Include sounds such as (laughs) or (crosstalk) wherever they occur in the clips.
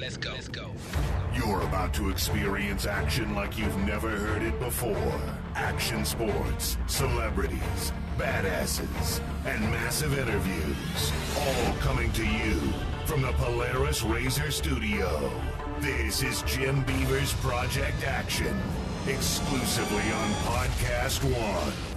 Let's go. Let's go. You're about to experience action like you've never heard it before. Action sports, celebrities, badasses, and massive interviews. All coming to you from the Polaris Razor Studio. This is Jim Beaver's Project Action, exclusively on Podcast One.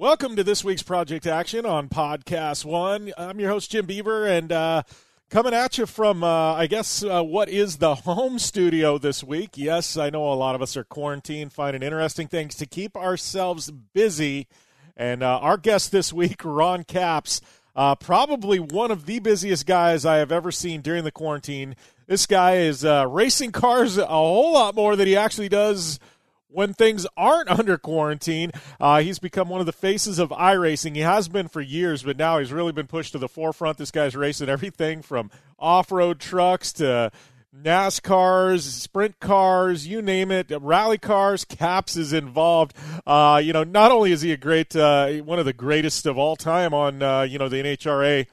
Welcome to this week's Project Action on Podcast One. I'm your host, Jim Beaver, and uh, coming at you from, uh, I guess, uh, what is the home studio this week. Yes, I know a lot of us are quarantined, finding interesting things to keep ourselves busy. And uh, our guest this week, Ron Capps, uh, probably one of the busiest guys I have ever seen during the quarantine. This guy is uh, racing cars a whole lot more than he actually does when things aren't (laughs) under quarantine. Uh, he's become one of the faces of iRacing. He has been for years, but now he's really been pushed to the forefront. This guy's racing everything from off road trucks to NASCARs, sprint cars, you name it, rally cars. Capps is involved. Uh, you know, not only is he a great, uh, one of the greatest of all time on, uh, you know, the NHRA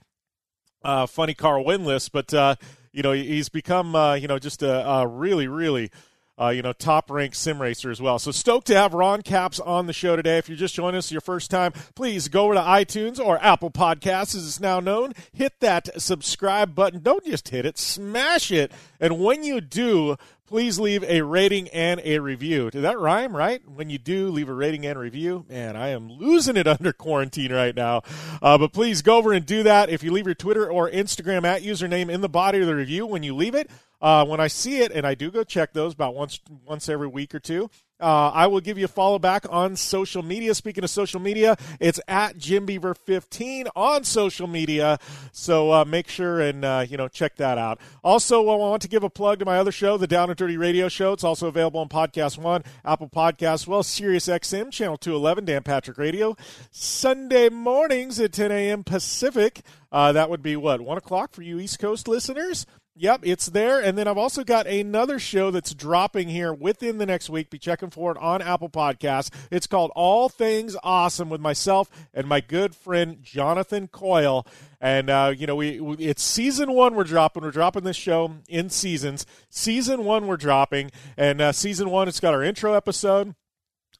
uh, funny car win list, but uh, you know, he's become, you know, just a, a really, really uh, you know, top ranked sim racer as well. So stoked to have Ron Capps on the show today. If you're just joining us your first time, please go over to iTunes or Apple Podcasts, as it's now known. Hit that subscribe button. Don't just hit it, smash it. And when you do, please leave a rating and a review. Did that rhyme, right? When you do, leave a rating and review. Man, I am losing it (laughs) under quarantine right now. Uh, but please go over and do that. If you leave your Twitter or Instagram at username in the body of the review when you leave it, uh, when I see it, and I do go check those about once once every week or two, uh, I will give you a follow back on social media. Speaking of social media, it's at Jim Beaver 15 on social media. So uh, make sure and uh, you know check that out. Also, I want to give a plug to my other show, the Down and Dirty Radio Show. It's also available on Podcast One, Apple Podcasts, well, Sirius XM channel 211, Dan Patrick Radio, Sunday mornings at 10 a.m. Pacific. Uh, that would be what one o'clock for you East Coast listeners. Yep, it's there. And then I've also got another show that's dropping here within the next week. Be checking for it on Apple Podcasts. It's called All Things Awesome with myself and my good friend Jonathan Coyle. And uh, you know, we, we it's season one. We're dropping. We're dropping this show in seasons. Season one, we're dropping, and uh, season one, it's got our intro episode.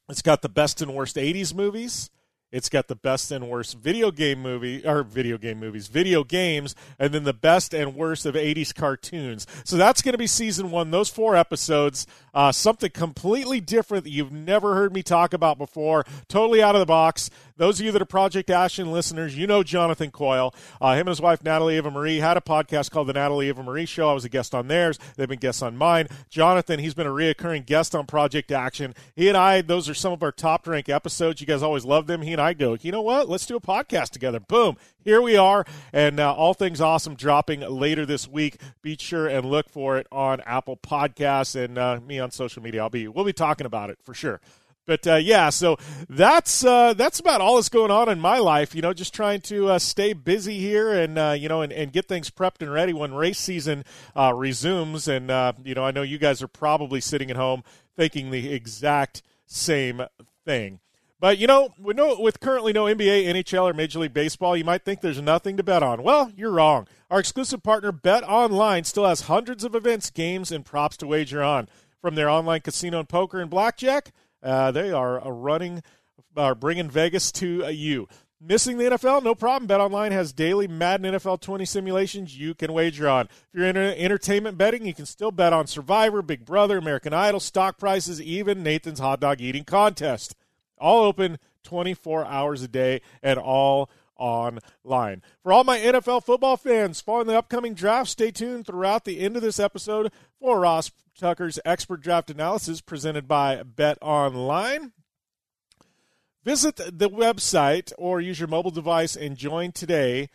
It's got the best and worst '80s movies. It's got the best and worst video game movie or video game movies, video games, and then the best and worst of 80s cartoons. So that's going to be season one. Those four episodes, uh, something completely different that you've never heard me talk about before, totally out of the box. Those of you that are Project Action listeners, you know Jonathan Coyle. Uh, him and his wife, Natalie Eva Marie, had a podcast called The Natalie Eva Marie Show. I was a guest on theirs. They've been guests on mine. Jonathan, he's been a reoccurring guest on Project Action. He and I, those are some of our top rank episodes. You guys always love them. He and I go, you know what? Let's do a podcast together. Boom. Here we are. And uh, All Things Awesome dropping later this week. Be sure and look for it on Apple Podcasts and uh, me on social media. I'll be, we'll be talking about it for sure. But uh, yeah, so that's uh, that's about all that's going on in my life. You know, just trying to uh, stay busy here and uh, you know and, and get things prepped and ready when race season uh, resumes. And uh, you know, I know you guys are probably sitting at home thinking the exact same thing. But you know, with, no, with currently no NBA, NHL, or Major League Baseball, you might think there's nothing to bet on. Well, you're wrong. Our exclusive partner, Bet Online, still has hundreds of events, games, and props to wager on. From their online casino and poker and blackjack uh, they are uh, running, are bringing Vegas to uh, you. Missing the NFL? No problem. BetOnline has daily Madden NFL 20 simulations you can wager on. If you're into entertainment betting, you can still bet on Survivor, Big Brother, American Idol, stock prices, even Nathan's hot dog eating contest. All open 24 hours a day and all online. For all my NFL football fans following the upcoming draft, stay tuned throughout the end of this episode for Ross Tucker's expert draft analysis presented by Bet Online. Visit the website or use your mobile device and join today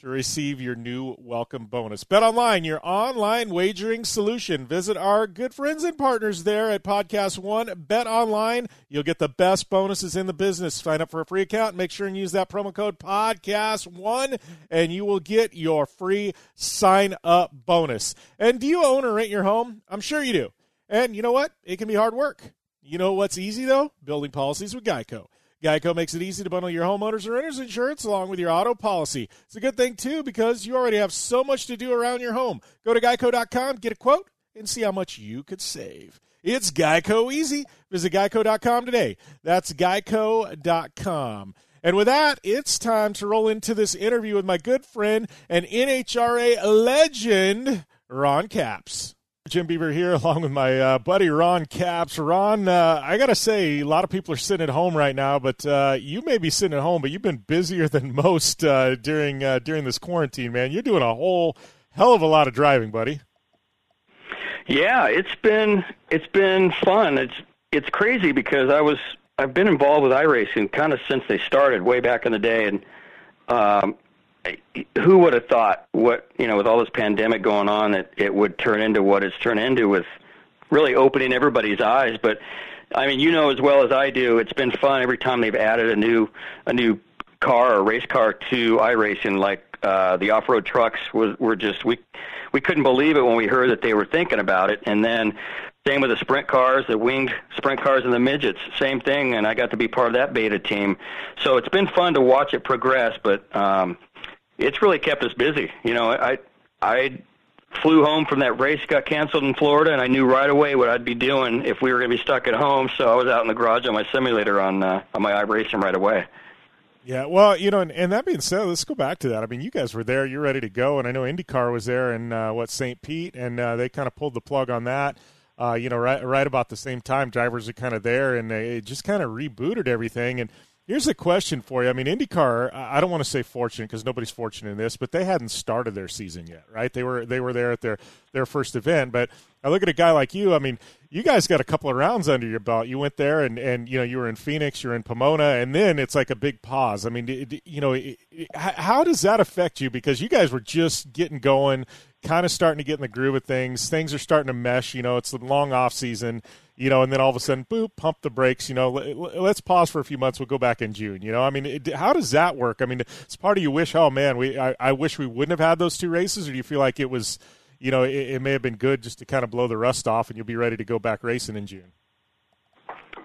to receive your new welcome bonus. Bet online, your online wagering solution. Visit our good friends and partners there at Podcast One. Bet online, you'll get the best bonuses in the business. Sign up for a free account. Make sure and use that promo code Podcast One, and you will get your free sign up bonus. And do you own or rent your home? I'm sure you do. And you know what? It can be hard work. You know what's easy though? Building policies with Geico. Geico makes it easy to bundle your homeowners or renters insurance along with your auto policy. It's a good thing, too, because you already have so much to do around your home. Go to geico.com, get a quote, and see how much you could save. It's Geico easy. Visit geico.com today. That's geico.com. And with that, it's time to roll into this interview with my good friend and NHRA legend, Ron Capps. Jim Beaver here, (laughs) along with my uh, buddy Ron Capps. Ron, uh, I got to say, a lot of people are sitting at home right now, but uh, you may be sitting at home, but you've been busier (laughs) than most uh, during uh, during this quarantine, man. You're doing a whole hell of a lot of driving, buddy. Yeah, it's been it's been fun. It's it's crazy because I was I've been involved with iRacing kind of since they started way back in the day, and um, who would have thought what you know with all this pandemic going on that it would turn into what it's turned into with really opening everybody's eyes? But i mean you know as well as i do it's been fun every time they've added a new a new car or race car to iRacing. Like uh the off-road trucks was were just we we couldn't believe it when we heard that they were thinking about it. And then same with the sprint cars, the winged sprint cars and the midgets, same thing. And I got to be part of that beta team. So it's been fun to watch it progress, but um it's really kept us busy. You know, I I flew home from that race, got canceled in Florida, and I knew right away what I'd be doing if we were going to be stuck at home. So I was out in the garage on my simulator on uh, on my iRacing right away. Yeah, well, you know, and, and, that being said, let's go back to that. I mean, you guys were there, you're ready to go, and I know IndyCar was there in uh, what St. Pete, and uh, they kind of pulled the plug on that. Uh, you know, right right about the same time, drivers are kind of there, and they just kind of rebooted everything. And Here's a question for you. I mean, IndyCar. I don't want to say fortunate because nobody's fortunate in this, but they hadn't started their season yet, right? They were they were there at their their first event. But I look at a guy like you. I mean, you guys got a couple of rounds under your belt. You went there, and and you know you were in Phoenix, you're in Pomona, and then it's like a big pause. I mean, you know, how does that affect you? Because you guys were just getting going, kind of starting to get in the groove of things. Things are starting to mesh. You know, it's the long off season you know, and then all of a sudden, boop, pump the brakes. You know, let's pause for a few months. We'll go back in June. You know, I mean, it, how does that work? I mean, it's part of you wish, oh man, we I, I, wish we wouldn't have had those two races, or do you feel like it was, you know, it, it may have been good just to kind of blow the rust off, and you'll be ready to go back racing in June.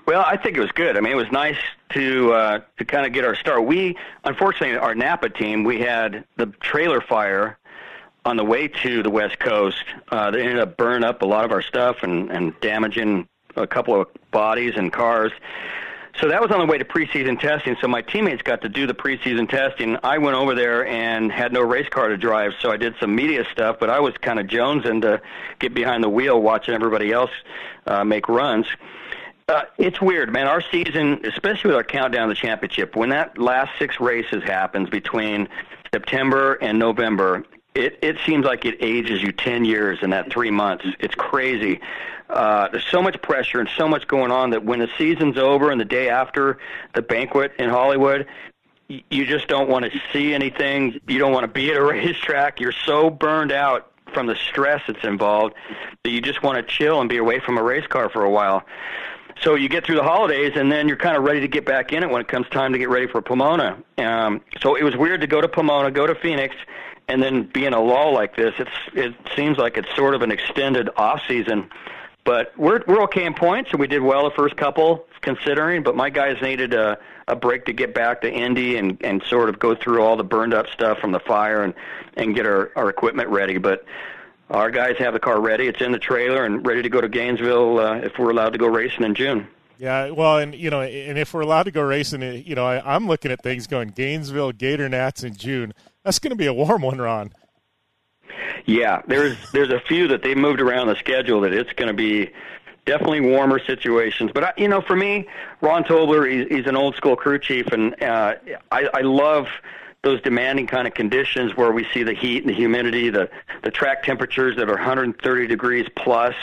Well, I think it was good. I mean, it was nice to uh, to kind of get our start. We, unfortunately, our Napa team, we had the trailer fire on the way to the West Coast. Uh, they ended up burning up a lot of our stuff and and damaging a couple of bodies and cars. So that was on the way to preseason testing. So my teammates got to do the preseason testing. I went over there and had no race car to drive, so I did some media stuff. But I was kind of jonesing to get behind the wheel, watching everybody else uh, make runs. Uh, it's weird, man. Our season, especially with our countdown to the championship, when that last six races happens between September and November, it it seems like it ages you ten years in that three months. It's crazy. Uh, there's so much pressure and so much going on that when the season's over and the day after the banquet in Hollywood, you just don't want to see anything. You don't want to be at a (laughs) racetrack. You're so burned out from the stress that's involved that you just want to chill and be away from a race car for a while. So you get through the holidays, and then you're kind of ready to get back in it when it comes time to get ready for Pomona. Um, so it was weird to go to Pomona, go to Phoenix, and then being a lull like this. It's it seems like it's sort of an extended off season but we're we're okay in points, and we did well the first couple considering. But my guys needed a a break to get back to Indy and and sort of go through all the burned up stuff from the fire and and get our our equipment ready. But our guys have the car ready; it's in the trailer and ready to go to Gainesville uh, if we're allowed to go racing in June. Yeah, well, and you know, and if we're allowed to go racing, you know, I, I, am looking at things going Gainesville, Gator Nats in June. That's going to be a warm one, Ron. Yeah, there's there's a few that they moved around the schedule that it's going to be definitely warmer situations. But I, you know, for me, Rahn Tobler, he's, he's an old school crew chief, and uh, I, I love those demanding kind of conditions where we see the heat and the humidity, the the track temperatures that are 130 degrees plus,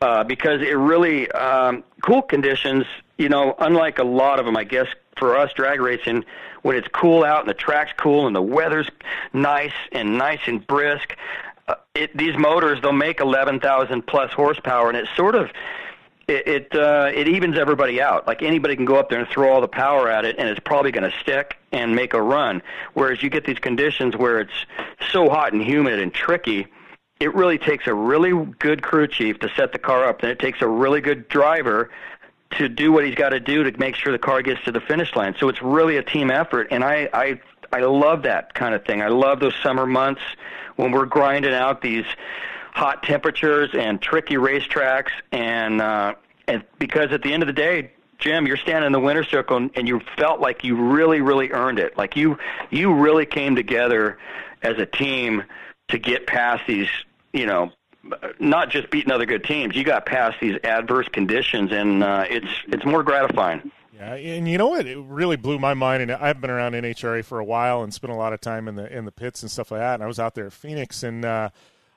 uh, because it really um, cool conditions. You know, unlike a lot of them, I guess for us drag racing, when it's cool out and the track's cool and the weather's nice and nice and brisk, uh, it, these motors they'll make 11,000 plus horsepower, and it sort of it it, uh, it evens everybody out. Like anybody can go up there and throw all the power at it, and it's probably going to stick and make a run. Whereas you get these conditions where it's so hot and humid and tricky. It really takes a really good crew chief to set the car up, and it takes a really good driver to do what he's got to do to make sure the car gets to the finish line. So it's really a team effort, and I I I love that kind of thing. I love those summer months when we're grinding out these hot temperatures and tricky racetracks, and uh, and because at the end of the day, Jim, you're standing in the winner's circle and, and you felt like you really, really earned it. Like you, you really came together as a team to get past these, you know, not just beating other good teams. You got past these adverse conditions, and uh, it's it's more gratifying. Yeah, and you know what? It really blew my mind. And I've been around NHRA for a while and spent a lot of time in the in the pits and stuff like that. And I was out there at Phoenix, and uh,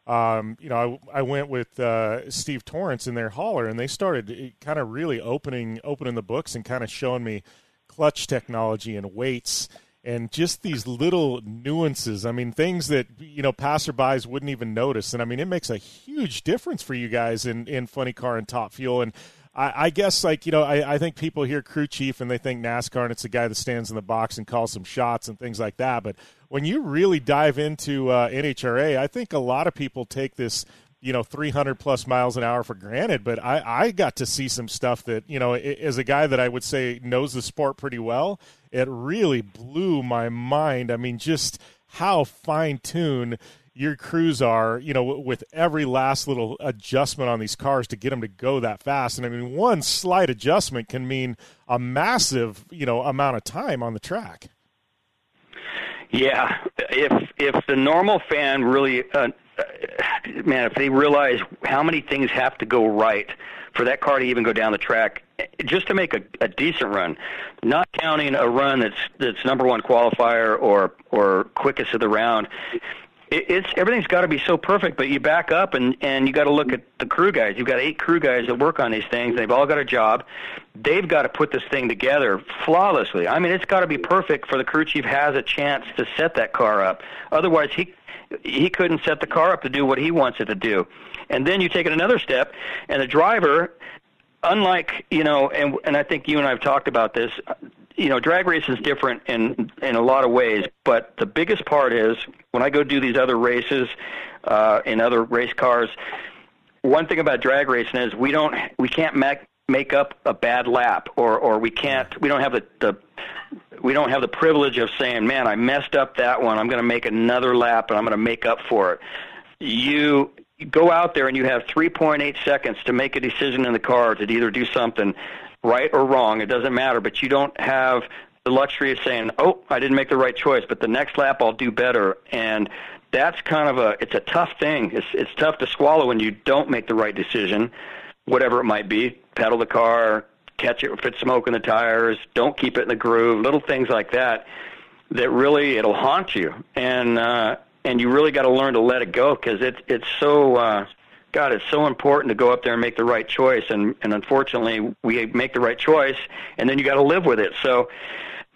um, you know, I, I went with uh, Steve Torrence in their hauler, and they started eh, kind of really opening opening the books and kind of showing me clutch technology and weights and just these little nuances. I mean, things that you know passerbys wouldn't even notice, and I mean, it makes a huge difference for you guys in in funny car and top fuel. And I, I guess like you know, I, I think people hear crew chief and they think NASCAR and it's the guy that stands in the box and calls some shots and things like that. But when you really dive into uh, NHRA, I think a lot of people take this you know 300 plus miles an hour for granted but I, I got to see some stuff that you know as a guy that i would say knows the sport pretty well it really blew my mind i mean just how fine tuned your crews are, you know, with every last little adjustment on these cars to get them to go that fast. And I mean, one slight adjustment can mean a massive, you know, amount of time on the track. Yeah, if if the normal fan really, uh, man, if they realize how many things have to go right for that car to even go down the track, just to make a, a decent run, not counting a run that's that's number one qualifier or or quickest of the round it's everything's got to be so perfect. But you back up and and you got to look at the crew guys. You've got eight crew guys that work on these things. They've all got a job. They've got to put this thing together flawlessly. I mean, it's got to be perfect for the crew chief has a chance to set that car up. Otherwise, he he couldn't set the car up to do what he wants it to do. And then you take it another step, and the driver unlike you know and and I think you and I have talked about this you know, drag racing is different in in a lot of ways, but the biggest part is when I go do these other races uh, in other race cars. One thing about drag racing is we don't we can't make make up a bad lap, or or we can't we don't have the the we don't have the privilege of saying, "Man, I messed up that one. I'm going to make another lap, and I'm going to make up for it." You go out there and you have 3.8 seconds to make a decision in the car to either do something right or wrong, it doesn't matter, but you don't have the luxury of saying, "Oh, I didn't make the right choice, but the next lap I'll do better." And that's kind of a it's a tough thing. It's it's tough to swallow when you don't make the right decision, whatever it might be. Pedal the car, catch it if it's smoke in the tires, don't keep it in the groove, little things like that that really it'll haunt you. And uh and you really got to learn to let it go because it's it's so uh God, it's so important to go up there and make the right choice. And, and unfortunately, we make the right choice, and then you got to live with it. So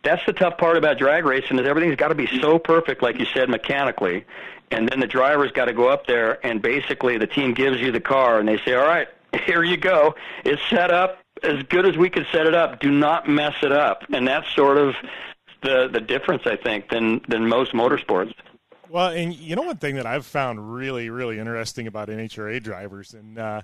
that's the tough part about drag racing is everything's got to be so perfect, like you said, mechanically. And then the driver's got to go up there, and basically the team gives you the car, and they say, all right, (laughs) here you go. It's set up as good as we could set it up. Do not mess it up. And that's sort of the the difference, I think, than than most motorsports. Well, and you know one thing that I've found really, really interesting about NHRA drivers, and uh,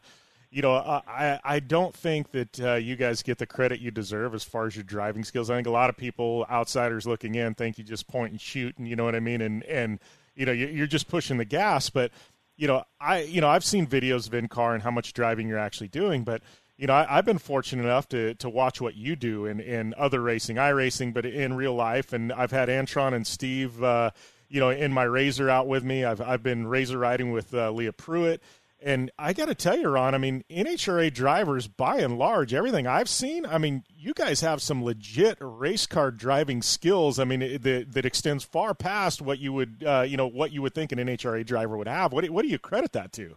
you know, I I don't think that uh, you guys get the credit you deserve as far as your driving skills. I think a lot of people, outsiders looking in, think you just point and shoot, and you know what I mean, and and you know you're just pushing the gas. But you know, I you know I've seen videos of in car and how much driving you're actually doing, but you know, I, have been fortunate enough to, to watch what you do in, in other racing, iRacing, but in real life. And I've had Antron and Steve, uh, you know, in my razor out with me. I've, I've been razor riding with uh, Leah Pruett. And I got to tell you, Ron, I mean, NHRA drivers, by and large, everything I've seen, I mean, you guys have some legit race car driving skills. I mean, that, that extends far past what you would, uh, you know, what you would think an NHRA driver would have. What do, what do you credit that to?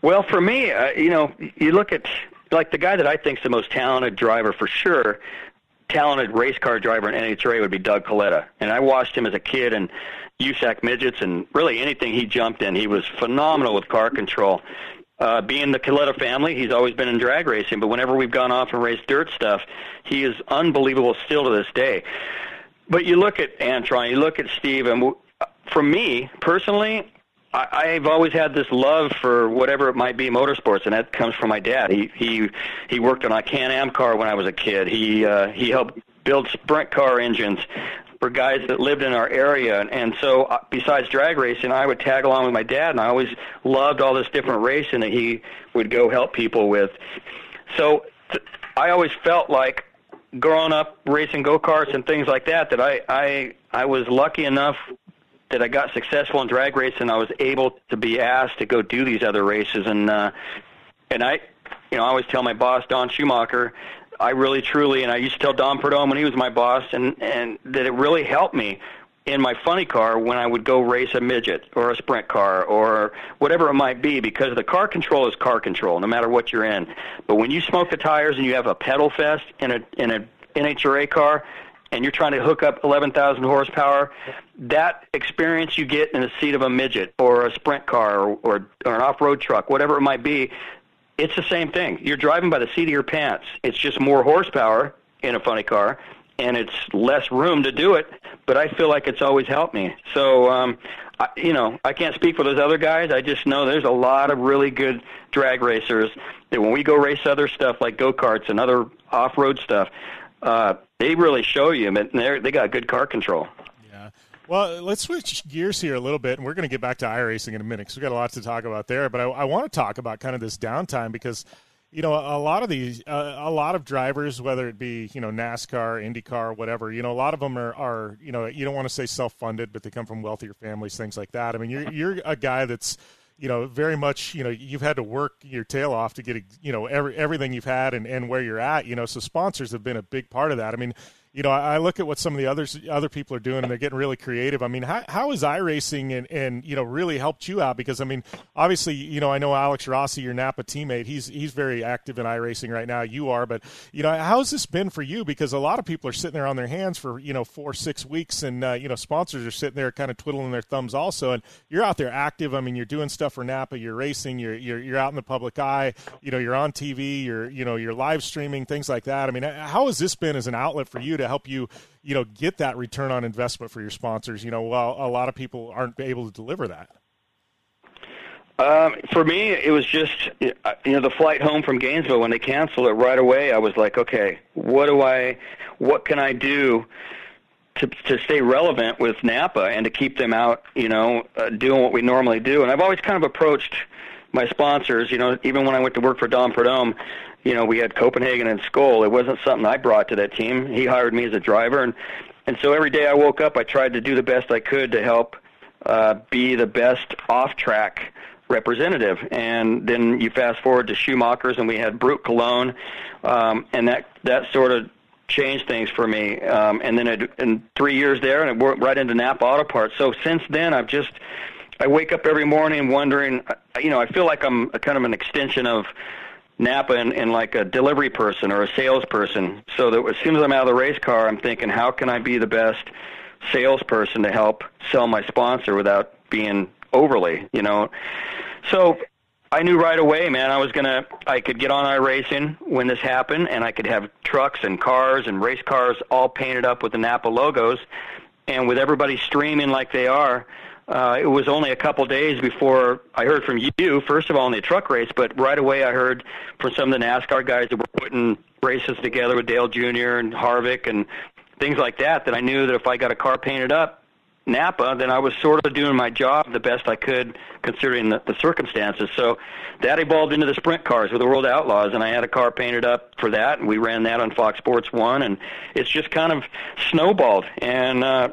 Well, for me, uh, you know, you look at like the guy that I think is the most talented driver for sure, talented race car driver in NHRA would be Doug Kalitta. And I watched him as a kid and USAC midgets and really anything he jumped in. He was phenomenal with car control. Uh, being the Kalitta family, he's always been in drag racing, but whenever we've gone off and raced dirt stuff, he is unbelievable still to this day. But you look at Antron, you look at Steve, and for me personally, I, I've always had this love for whatever it might be motorsports, and that comes from my dad. He he he worked on a Can-Am car when I was a kid. He uh, he helped build sprint car engines for guys that lived in our area, and, so uh, besides drag racing, I would tag along with my dad, and I always loved all this different racing that he would go help people with. So th- I always felt like growing up racing go karts and things like that that I I I was lucky enough that I got successful in drag racing, I was able to be asked to go do these other races, and uh, and I, you know, I always tell my boss Don Schumacher, I really truly, and I used to tell Don Prudhomme when he was my boss, and and that it really helped me in my funny car when I would go race a midget or a sprint car or whatever it might be because the car control is car control no matter what you're in. But when you smoke the tires and you have a pedal fest in a in a NHRA car, and you're trying to hook up 11,000 horsepower, that experience you get in the seat of a midget or a sprint car or, or, or an off-road truck, whatever it might be, it's the same thing. You're driving by the seat of your pants. It's just more horsepower in a funny car, and it's less room to do it. But I feel like it's always helped me. So, um, I, you know, I can't speak for those other guys. I just know there's a lot of really good drag racers that when we go race other stuff like go karts and other off-road stuff, uh, they really show you, and they they got good car control. Yeah. Well, let's switch gears here a little bit, and we're going to get back to iRacing in a minute because we've got a lot to talk about there. But I, I want to talk about kind of this downtime because you know a lot of these uh, a lot of drivers whether it be you know nascar indycar whatever you know a lot of them are, are you know you don't want to say self-funded but they come from wealthier families things like that i mean you're you're a guy that's you know, very much, you know, you've had to work your tail off to get, you know, every, everything you've had and, and where you're at, you know, so sponsors have been a big part of that. I mean, you know, I, look at what some of the others other people are doing, and they're getting really creative. I mean, how how is iRacing and and you know really helped you out? Because I mean, obviously, you know, I know Alex Rossi, your Napa teammate, he's he's very active in iRacing right now. You are, but you know, how's this been for you? Because a lot of people are sitting there on their hands for you know four six weeks, and uh, you know, sponsors are sitting there kind of twiddling their thumbs also. And you're out there active. I mean, you're doing stuff for Napa. You're racing. You're you're you're out in the public eye. You know, you're on TV. You're you know, you're live streaming things like that. I mean, how has this been as an outlet for you to help you? you know get that return on investment for your sponsors you know while a lot of people aren't able to deliver that um, for me, it was just you know the flight home from Gainesville when they canceled it right away. I was like, okay, what do I, what can I do to to stay relevant with Napa and to keep them out, you know, uh, doing what we normally do. And I've always kind of approached my sponsors, you know, even when I went to work for Don Prudhomme, you know, we had Copenhagen and Skoal. It wasn't something I brought to that team. He hired me as a driver, and and so every day I woke up, I tried to do the best I could to help uh, be the best off-track representative. And then you fast forward to Schumacher's, and we had Brut Cologne, um, and that that sort of changed things for me. Um, and then it, in three years there, and it worked right into Napa Auto Parts. So since then, I've just I wake up every morning wondering, uh, you know, I feel like I'm kind of an extension of Napa and, and like a delivery person or a salesperson. So that as soon as I'm out of the race car, I'm thinking, how can I be the best salesperson to help sell my sponsor without being overly, you know? So I knew right away, man, I was gonna, I could get on iRacing when this happened, and I could have trucks and cars and race cars all painted up with the Napa logos, and with everybody streaming like they are, uh, it was only a couple days before I heard from you, first of all, in the truck race, but right away I heard from some of the NASCAR guys that were putting races together with Dale Jr. and Harvick and things like that, that I knew that if I got a car painted up, Napa, then I was sort of doing my job the best I could considering the, the circumstances. So that evolved into the sprint cars with the World Outlaws, and I had a car painted up for that, and we ran that on Fox Sports One, and it's just kind of snowballed. And uh,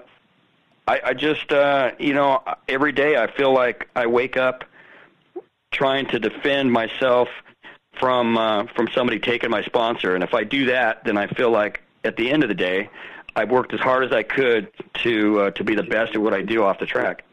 I, I just, uh, you know, every day I feel like I wake up trying to defend myself from uh, from somebody taking my sponsor, and if I do that, then I feel like at the end of the day, I've worked as hard as I could to uh, to be the best at what I do off the track.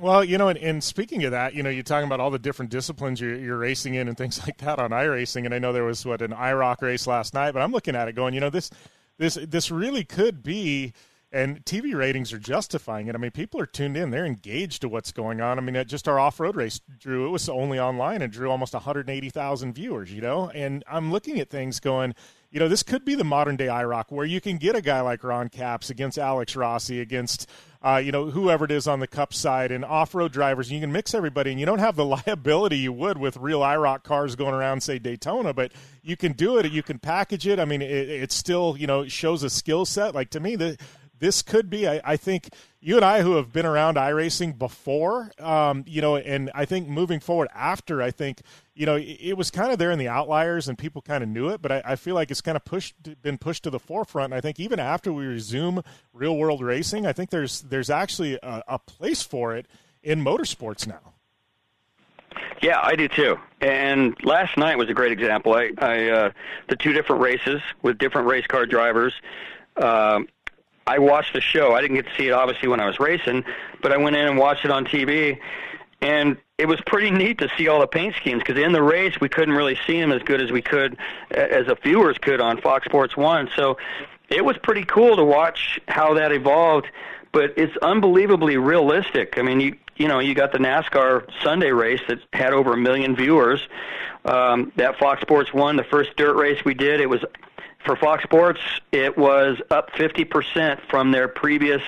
Well, you know, and, and, speaking of that, you know, you're talking about all the different disciplines you're, you're, racing in and things (laughs) like that on iRacing, and I know there was what an IROC race last night, but I'm looking at it going, you know, this this this really could be and TV ratings are justifying it. I mean, people are tuned in; they're engaged to what's going on. I mean, just our off-road race drew it was only online and drew almost 180,000 viewers. You know, and I'm looking at things going, you know, this could be the modern day IROC where you can get a guy like Ron Capps against Alex Rossi against. Uh, you know, whoever it is on the cup side and off-road drivers, and you can mix everybody, and you don't have the (laughs) liability you would with real IROC cars going around, say Daytona, but you can do it. You can package it. I mean, it, it still, you know, shows a skill set. Like to me, the this could be. I, I, think you and I, who have been around iRacing before, um, you know, and I think moving forward after, I think you know, it, it was kind of there in the outliers and people kind of knew it, but I, I, feel like it's kind of pushed, been pushed to the forefront. And I think even after we resume real world racing, I think there's there's actually a, a place for it in motorsports now. Yeah, I do too. And last night was a great example. I, I uh, the two different races with different race car drivers. Um, I watched the show. I didn't get to see it obviously when I was racing, but I went in and watched it on TV, and it was pretty neat to see all the paint schemes because in the race we couldn't really see them as good as we could as the viewers could on Fox Sports One. So it was pretty cool to watch how that evolved. But it's unbelievably realistic. I mean, you you know you got the NASCAR Sunday race that had over a million viewers. Um, that Fox Sports One, the first dirt race we did, it was for Fox Sports, it was up 50% from their previous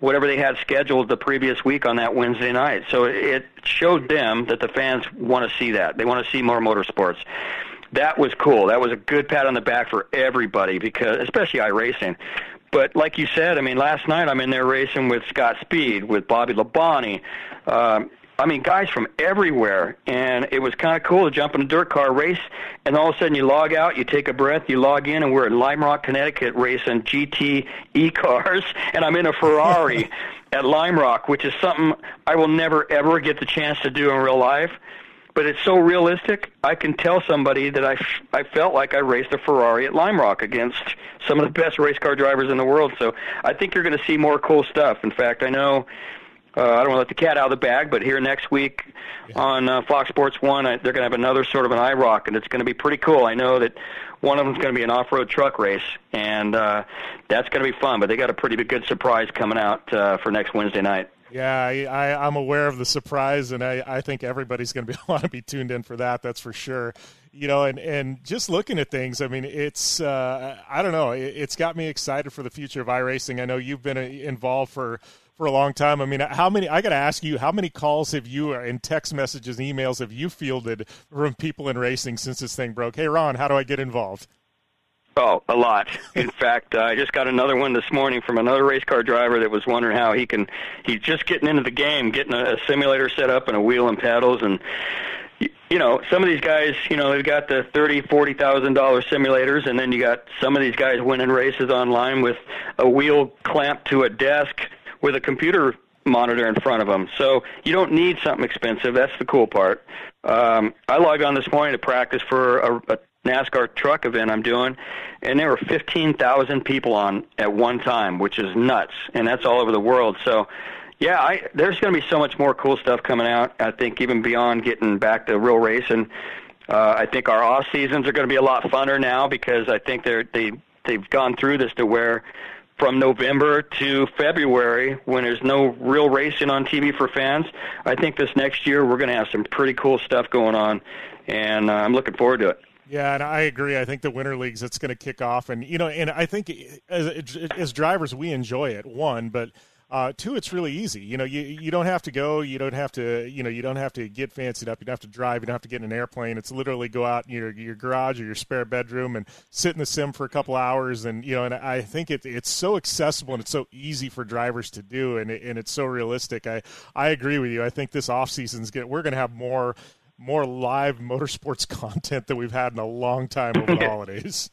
whatever they had scheduled the previous week on that Wednesday night. So it showed them that the fans want to see that. They want to see more motorsports. That was cool. That was a good pat on the back for everybody because especially iRacing. But like you said, I mean, last night I'm in there racing with Scott Speed, with Bobby Labonte, um, I mean, guys from everywhere, and it was kind of cool to jump in a dirt car race, and all of a sudden you log out, you take a breath, you log in, and we're in Lime Rock, Connecticut, racing GT e cars, (laughs) and I'm in a Ferrari (laughs) at Lime Rock, which is something I will never ever get the chance to do in real life. But it's so realistic. I can tell somebody that I, f- I felt like I raced a Ferrari at Lime Rock against some of the best race car drivers in the world. So I think you're going to see more cool stuff. In fact, I know uh, I don't want to let the cat out of the bag, but here next week yeah. on uh, Fox Sports One, I, they're going to have another sort of an IROC, and it's going to be pretty cool. I know that one of them's going to be an off-road truck race, and uh, that's going to be fun. But they got a pretty good surprise coming out uh, for next Wednesday night. Yeah, I, I, I'm aware of the surprise, and I, I think everybody's going to be (laughs) want to be tuned in for that. That's for sure. You know, and, and just looking at things, I mean, it's uh, I don't know, it, it's got me excited for the future of iRacing. I know you've been uh, involved for for a long time. I mean, how many? I got to ask you, how many calls have you and text messages emails have you fielded from people in racing since this thing broke? Hey, Ron, how do I get involved? Oh, a lot. In (laughs) fact, uh, I just got another one this morning from another race car driver that was wondering how he can. He's just getting into the game, getting a, a simulator set up and a wheel and pedals, and you know, some of these guys, you know, they've got the thirty, forty thousand dollar simulators, and then you got some of these guys winning races online with a wheel clamped to a desk with a computer monitor in front of them. So you don't need something expensive. That's the cool part. Um, I logged on this morning to practice for a, a NASCAR truck event I'm doing, and there were 15,000 people on at one time, which is nuts, and that's all over the world. So, yeah, I, there's going to be so much more cool stuff coming out. I think even beyond getting back to real racing. Uh, I think our off seasons are going to be a lot funner now because I think they're they they've gone through this to where from November to February when there's no real racing on TV for fans. I think this next year we're going to have some pretty cool stuff going on, and uh, I'm looking forward to it. Yeah, and I agree. I think the winter leagues it's going to kick off, and you know, and I think as as drivers we enjoy it one, but Uh, two, it's really easy. You know, you you don't have to go. You don't have to. You know, you don't have to get fancied up. You don't have to drive. You don't have to get in an airplane. It's literally go out in your your garage or your spare bedroom and sit in the sim for a couple hours. And you know, and I think it it's so accessible and it's so easy for drivers to do, and it, and it's so realistic. I I agree with you. I think this off season's get we're going to have more more live motorsports (laughs) content than we've had in a long time over the (laughs) holidays.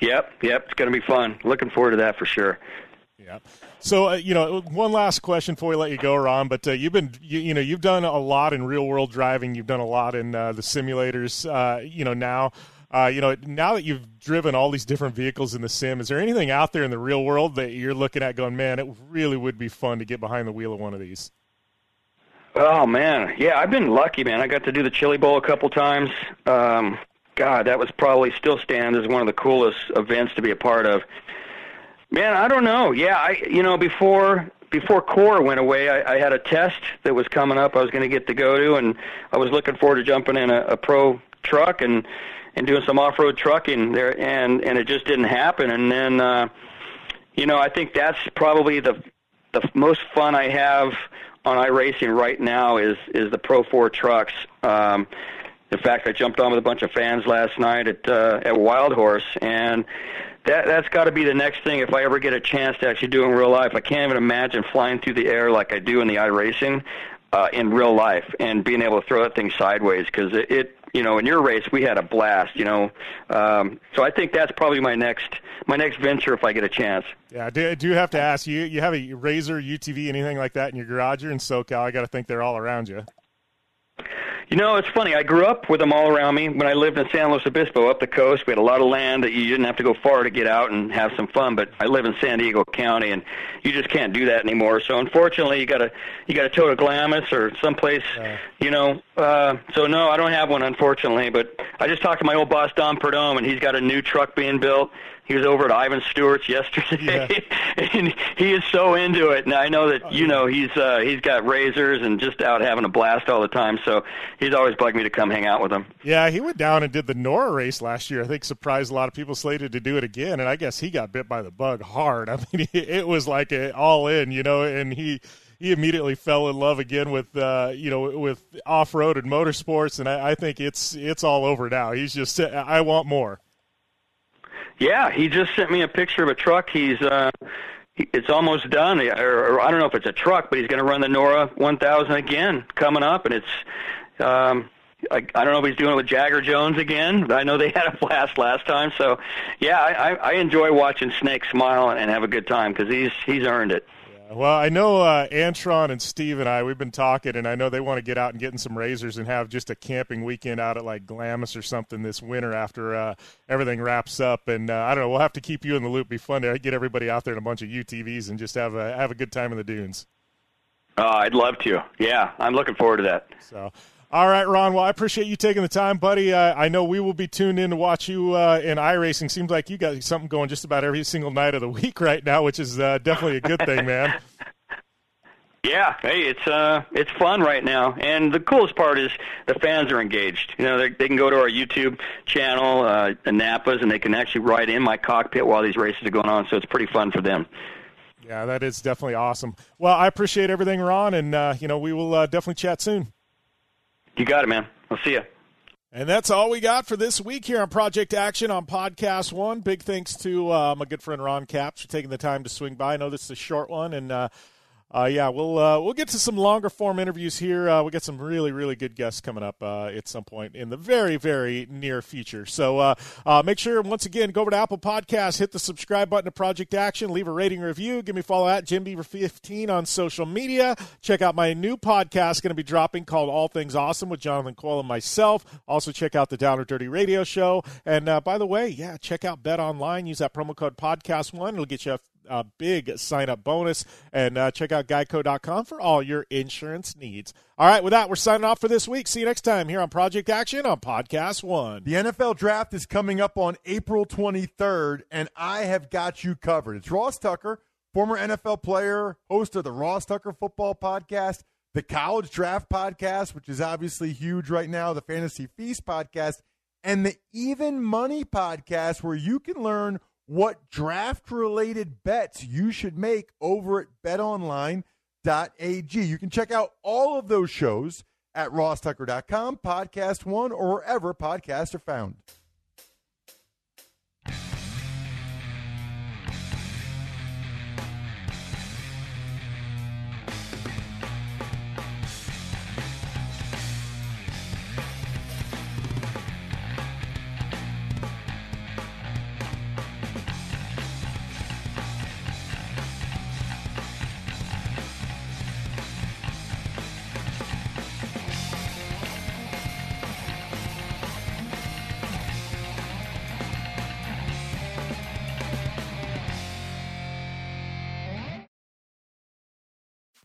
Yep, yep, it's going to be fun. Looking forward to that for sure. Yeah. So uh, you know, one last question before we let you go, Ron. But uh, you've been, you, you, know, you've done a lot in real world driving. You've done a lot in uh, the simulators. Uh, you know, now, uh, you know, now that you've driven all these different vehicles in the sim, is there anything out there in the real world that you're looking at, going, man, it really would be fun to get behind the wheel of one of these? Oh man, yeah, I've been lucky, man. I got to do the Chili Bowl a couple times. Um, God, that was probably still stands as one of the coolest events to be a part of. Man, I don't know. Yeah, I you know before before core went away, I, I had a test that was coming up. I was going to get to go to, and I was looking forward to jumping in a, a pro truck and and doing some off road trucking there, and and it just didn't happen. And then, uh, you know, I think that's probably the the most fun I have on iRacing right now is is the Pro 4 trucks. Um, in fact, I jumped on with a bunch of fans last night at uh, at Wild Horse, and that that's got to be the next thing if I ever get a chance to actually do it in real life. I can't even imagine flying through the air like I do in the iRacing uh, in real life and being able to throw that thing sideways because it, it you know in your race we had a blast you know um, so I think that's probably my next my next venture if I get a chance. Yeah, do, do you have to ask you you have a Razor UTV anything like that in your garage? You're in SoCal. I got to think they're all around you. You know, it's funny. I grew up with them all around me. When I lived in San Luis Obispo, up the coast, we had a lot of land that you didn't have to go far to get out and have some fun. But I live in San Diego County, and you just can't do that anymore. So unfortunately, you got to you got to tow to Glamis or someplace, uh, you know. Uh, so no, I don't have one, unfortunately. But I just talked to my old boss Don Prudhomme, and he's got a new truck being built, he was over at Ivan Stewart's yesterday, yeah. (laughs) and he is so into it. And I know that you know he's uh, he's got razors and just out having a blast all the time. So he's always bugged me to come hang out with him. Yeah, he went down and did the NORRA race last year. I think surprised a lot of people slated to do it again, and I guess he got bit by the bug hard. (laughs) I mean, it was like a, all in, you know, and he he immediately fell in love again with uh, you know with off road and motorsports, and I, I, think it's it's all over now. He's just I want more. Yeah, he just sent me a picture of a truck. He's uh, it's almost done, or, or I don't know if it's a truck, but he's going to run the NORRA 1000 again coming up, and it's. Um, I, I don't know if he's doing it with Jagger Jones again. I know they (laughs) had a blast last time, so yeah, I, I enjoy watching Snake smile and have a good time because he's he's earned it. Well, I know uh, Antron and Steve and I, we've been talking, and I know they want to get out and get in some razors and have just a camping weekend out at like Glamis or something this winter after uh, everything wraps up. And uh, I don't know, we'll have to keep you in the loop. Be fun to get everybody out there in a bunch of UTVs and just have a have a good time in the dunes. Oh, I'd love to. Yeah, I'm looking forward to that. So, all right, Ron. Well, I appreciate you taking the time, buddy. Uh, I know we will be tuned in to watch you uh, in iRacing. Seems like you got something going just about every single night of the (laughs) week right now, which is uh, definitely a good thing, man. (laughs) Yeah, hey, it's uh, it's fun right now, and the coolest part is the fans are engaged. You know, they, they can go to our YouTube channel, uh, the Napas, and they can actually ride in my cockpit while these races are going on. So it's pretty fun for them. Yeah, that is definitely awesome. Well, I appreciate everything, Ron, and uh, you know we will uh, definitely chat soon. You got it, man. I'll see you. And that's all we got for this week here on Project Action on Podcast One. Big thanks to uh, my good friend Ron Capps for taking the time to swing by. I know this is a short one, and uh, uh, yeah, we'll uh, we'll get to some longer form interviews here. Uh, we got some really really good guests coming up uh, at some point in the very very near future. So uh, uh, make sure once again go over to Apple Podcasts, hit the subscribe button to Project Action, leave a rating review, give me a follow at Jim Beaver 15 on social media. Check out my new podcast going to be dropping called All Things Awesome with Jonathan Coyle and myself. Also check out the Down or Dirty Radio Show. And by the way, yeah, check out Bet Online. Use that promo code Podcast One. It'll get you a big sign up bonus. And uh, check out geico.com for all your insurance needs. All right, with that, we're signing off for this week. See you next time here on Project Action on Podcast One. The NFL draft is coming up on April 23rd, and I have got you covered. It's Ross Tucker, former NFL player, host of the Ross Tucker Football Podcast, the College Draft Podcast, which is obviously huge right now, the Fantasy Feast Podcast, and the Even Money Podcast, where you can learn what draft related bets you should make over at betonline.ag. You can check out all of those shows at rosstucker.com, podcast one, or wherever podcasts are found.